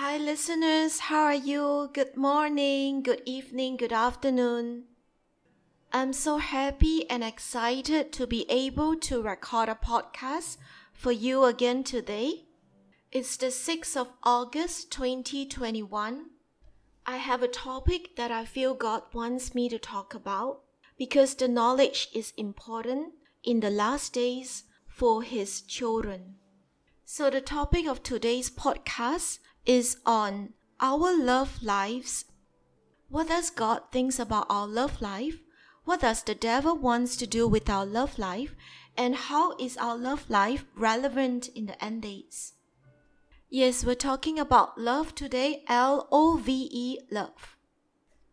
Hi, listeners. How are you? Good morning, good evening, good afternoon. I'm so happy and excited to be able to record a podcast for you again today. It's the 6th of August 2021. I have a topic that I feel God wants me to talk about because the knowledge is important in the last days for His children. So, the topic of today's podcast is on our love lives. What does God thinks about our love life? What does the devil wants to do with our love life? And how is our love life relevant in the end days? Yes, we're talking about love today, L O V E, love.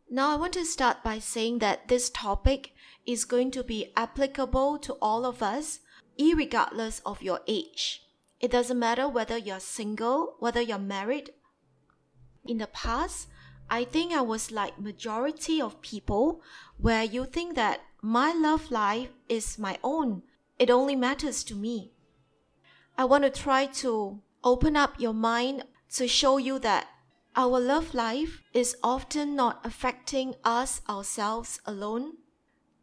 Now, I want to start by saying that this topic is going to be applicable to all of us, regardless of your age. It doesn't matter whether you're single, whether you're married. In the past, I think I was like majority of people where you think that my love life is my own. It only matters to me. I want to try to open up your mind to show you that our love life is often not affecting us ourselves alone,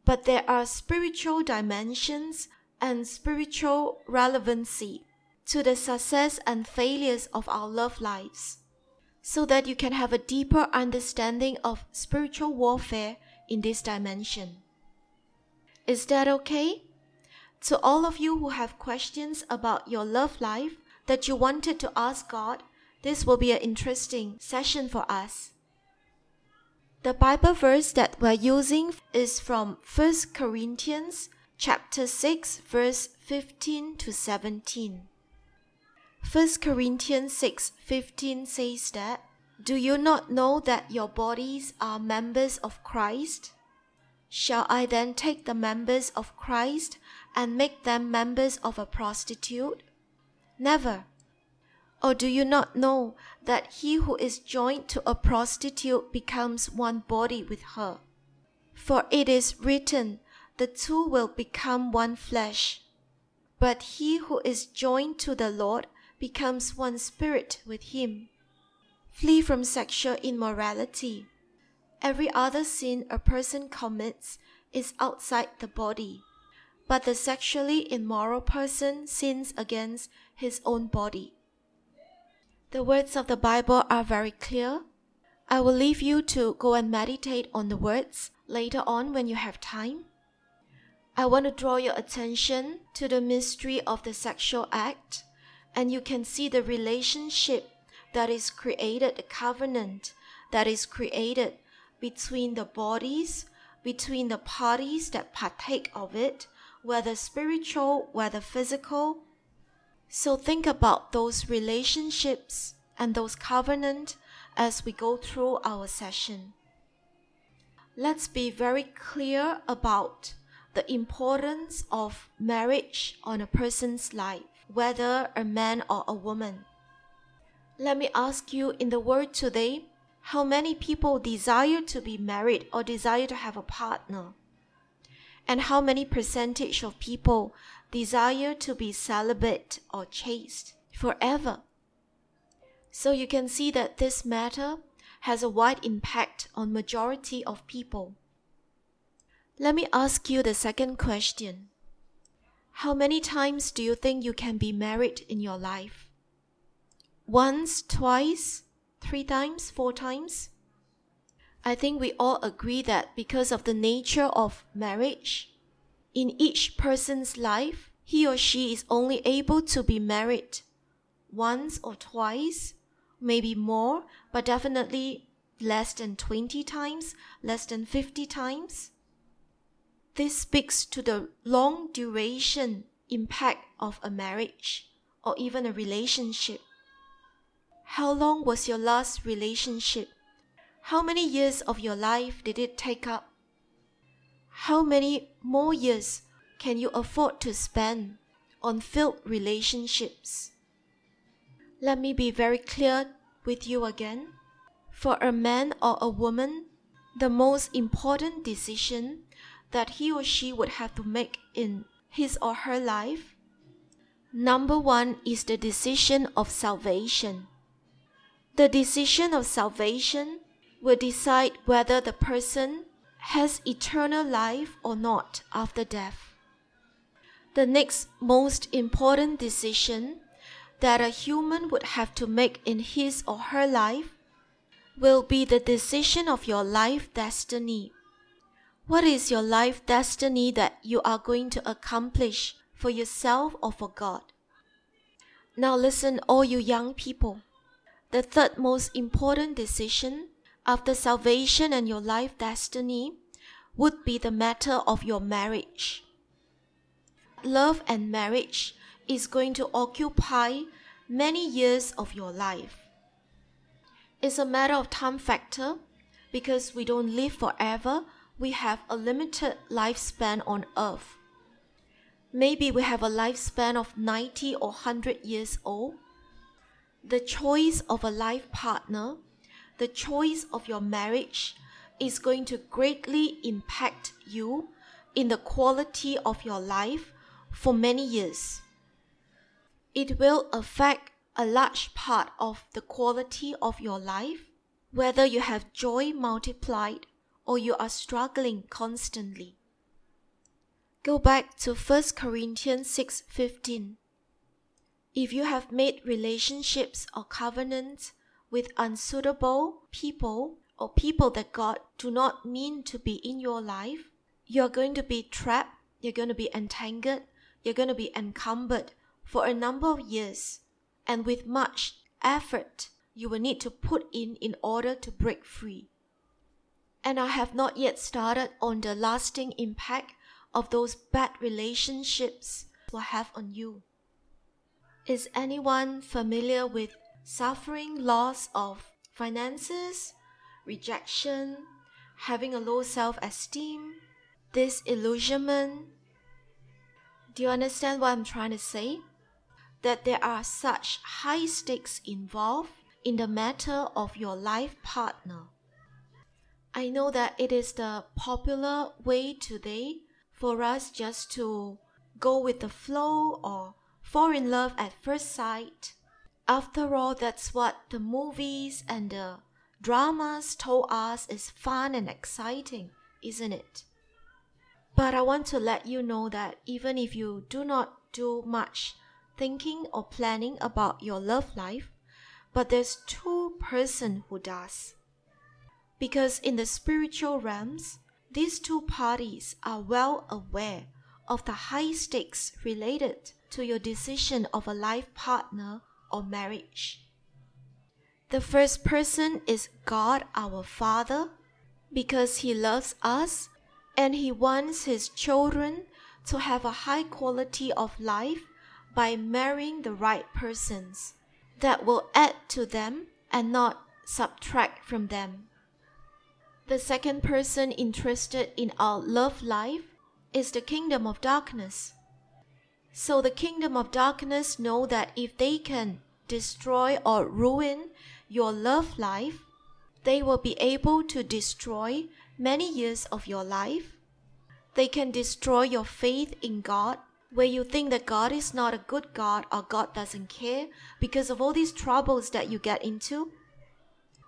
but there are spiritual dimensions and spiritual relevancy to the success and failures of our love lives, so that you can have a deeper understanding of spiritual warfare in this dimension. Is that okay? To all of you who have questions about your love life that you wanted to ask God, this will be an interesting session for us. The Bible verse that we're using is from 1 Corinthians chapter 6 verse 15 to 17. 1 Corinthians 6:15 says that, "Do you not know that your bodies are members of Christ? Shall I then take the members of Christ and make them members of a prostitute? Never. Or do you not know that he who is joined to a prostitute becomes one body with her? For it is written, the two will become one flesh. But he who is joined to the Lord becomes one spirit with him. Flee from sexual immorality. Every other sin a person commits is outside the body, but the sexually immoral person sins against his own body. The words of the Bible are very clear. I will leave you to go and meditate on the words later on when you have time. I want to draw your attention to the mystery of the sexual act and you can see the relationship that is created, the covenant that is created between the bodies, between the parties that partake of it, whether spiritual, whether physical. So think about those relationships and those covenant as we go through our session. Let's be very clear about the importance of marriage on a person's life whether a man or a woman. Let me ask you in the world today, how many people desire to be married or desire to have a partner? And how many percentage of people desire to be celibate or chaste forever? So you can see that this matter has a wide impact on majority of people. Let me ask you the second question. How many times do you think you can be married in your life? Once, twice, three times, four times? I think we all agree that because of the nature of marriage, in each person's life, he or she is only able to be married once or twice, maybe more, but definitely less than 20 times, less than 50 times. This speaks to the long duration impact of a marriage or even a relationship. How long was your last relationship? How many years of your life did it take up? How many more years can you afford to spend on filled relationships? Let me be very clear with you again. For a man or a woman, the most important decision that he or she would have to make in his or her life? Number one is the decision of salvation. The decision of salvation will decide whether the person has eternal life or not after death. The next most important decision that a human would have to make in his or her life will be the decision of your life destiny. What is your life destiny that you are going to accomplish for yourself or for God? Now, listen, all you young people. The third most important decision after salvation and your life destiny would be the matter of your marriage. Love and marriage is going to occupy many years of your life. It's a matter of time factor because we don't live forever, we have a limited lifespan on earth. Maybe we have a lifespan of 90 or 100 years old. The choice of a life partner, the choice of your marriage is going to greatly impact you in the quality of your life for many years. It will affect a large part of the quality of your life, whether you have joy multiplied or you are struggling constantly. Go back to 1 Corinthians 6:15. If you have made relationships or covenants with unsuitable people or people that God do not mean to be in your life, you're going to be trapped, you're going to be entangled, you're going to be encumbered for a number of years, and with much effort you will need to put in in order to break free. And I have not yet started on the lasting impact of those bad relationships will have on you. Is anyone familiar with suffering loss of finances, rejection, having a low self esteem, disillusionment? Do you understand what I'm trying to say? That there are such high stakes involved in the matter of your life partner. I know that it is the popular way today for us just to go with the flow or fall in love at first sight. After all, that's what the movies and the dramas told us is fun and exciting, isn't it? But I want to let you know that even if you do not do much thinking or planning about your love life, but there's two person who does. Because in the spiritual realms, these two parties are well aware of the high stakes related to your decision of a life partner or marriage. The first person is God our Father because He loves us and He wants His children to have a high quality of life by marrying the right persons that will add to them and not subtract from them. The second person interested in our love life is the kingdom of darkness. So the kingdom of darkness know that if they can destroy or ruin your love life, they will be able to destroy many years of your life. They can destroy your faith in God, where you think that God is not a good God or God doesn't care because of all these troubles that you get into.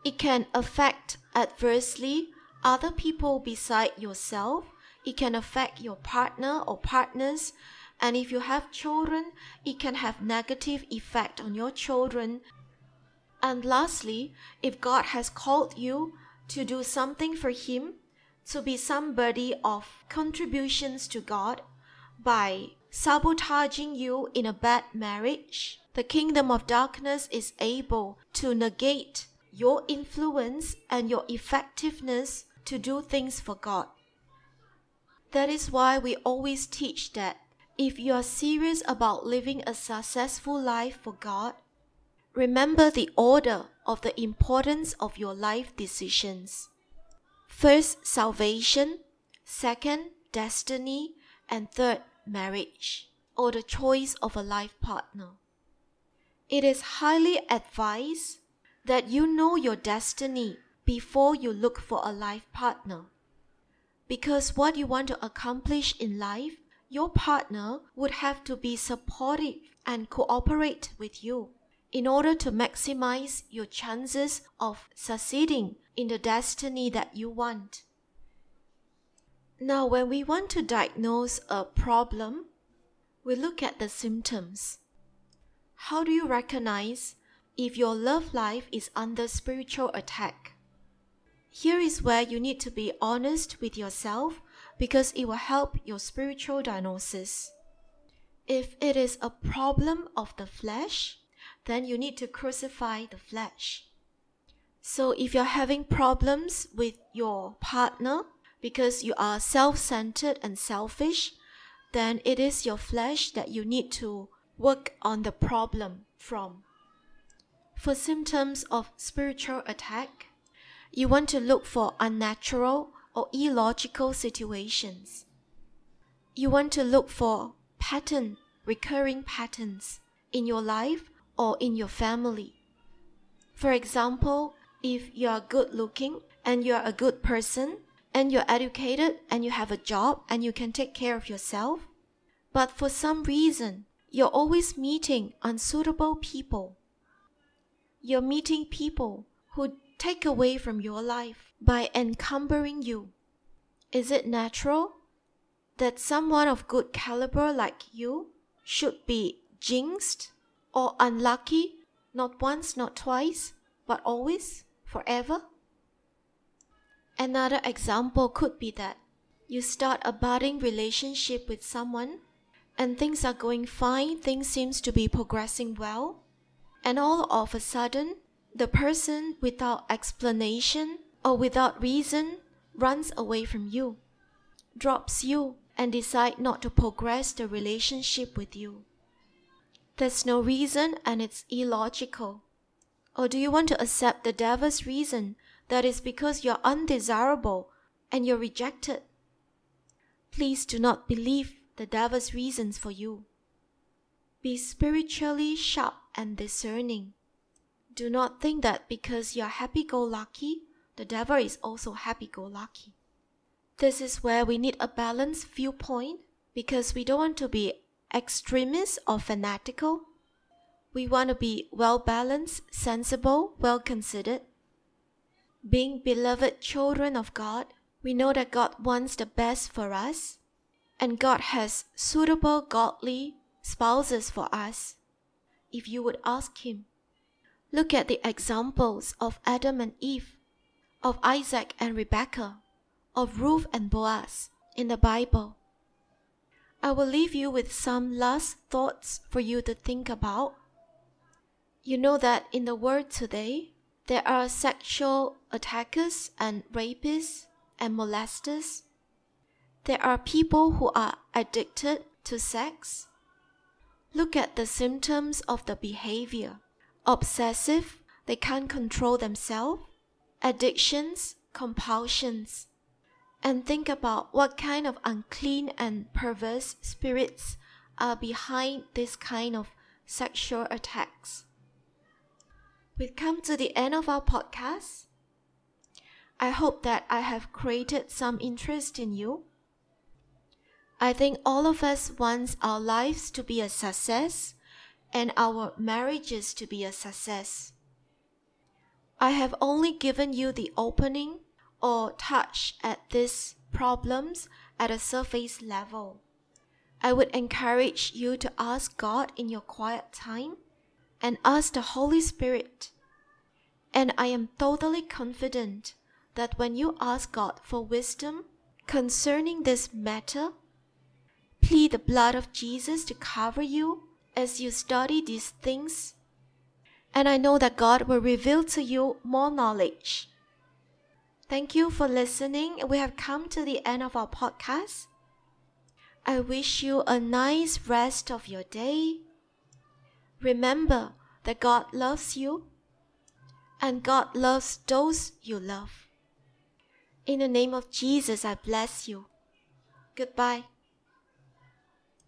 It can affect adversely other people beside yourself. It can affect your partner or partners. And if you have children, it can have negative effect on your children. And lastly, if God has called you to do something for Him, to be somebody of contributions to God by sabotaging you in a bad marriage, the kingdom of darkness is able to negate your influence and your effectiveness to do things for God. That is why we always teach that if you are serious about living a successful life for God, remember the order of the importance of your life decisions. First, salvation. Second, destiny. And third, marriage or the choice of a life partner. It is highly advised that you know your destiny before you look for a life partner. Because what you want to accomplish in life, your partner would have to be supportive and cooperate with you in order to maximize your chances of succeeding in the destiny that you want. Now, when we want to diagnose a problem, we look at the symptoms. How do you recognize if your love life is under spiritual attack? Here is where you need to be honest with yourself because it will help your spiritual diagnosis. If it is a problem of the flesh, then you need to crucify the flesh. So if you're having problems with your partner because you are self centered and selfish, then it is your flesh that you need to work on the problem from. For symptoms of spiritual attack, you want to look for unnatural or illogical situations. You want to look for pattern, recurring patterns in your life or in your family. For example, if you are good looking and you are a good person and you're educated and you have a job and you can take care of yourself, but for some reason you're always meeting unsuitable people. You're meeting people who take away from your life by encumbering you. Is it natural that someone of good caliber like you should be jinxed or unlucky not once, not twice, but always, forever? Another example could be that you start a budding relationship with someone and things are going fine, things seems to be progressing well, and all of a sudden, the person without explanation or without reason runs away from you, drops you, and decide not to progress the relationship with you. There's no reason and it's illogical. Or do you want to accept the devil's reason that is because you're undesirable and you're rejected? Please do not believe the devil's reasons for you. Be spiritually sharp and discerning. Do not think that because you're happy go lucky, the devil is also happy go lucky. This is where we need a balanced viewpoint because we don't want to be extremist or fanatical. We want to be well balanced, sensible, well considered. Being beloved children of God, we know that God wants the best for us, and God has suitable godly spouses for us. If you would ask Him, look at the examples of Adam and Eve, of Isaac and Rebekah, of Ruth and Boaz in the Bible. I will leave you with some last thoughts for you to think about. You know that in the world today, there are sexual attackers and rapists and molesters. There are people who are addicted to sex. Look at the symptoms of the behavior obsessive, they can't control themselves, addictions, compulsions and think about what kind of unclean and perverse spirits are behind this kind of sexual attacks. We've come to the end of our podcast. I hope that I have created some interest in you. I think all of us want our lives to be a success and our marriages to be a success. I have only given you the opening or touch at these problems at a surface level. I would encourage you to ask God in your quiet time and ask the Holy Spirit. And I am totally confident that when you ask God for wisdom concerning this matter, plead the blood of Jesus to cover you as you study these things. And I know that God will reveal to you more knowledge Thank you for listening. We have come to the end of our podcast. I wish you a nice rest of your day. Remember that God loves you and God loves those you love. In the name of Jesus, I bless you. Goodbye.